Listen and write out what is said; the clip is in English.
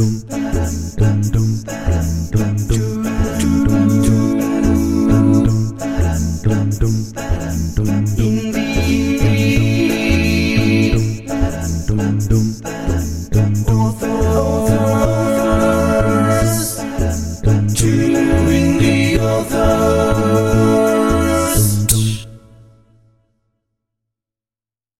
In the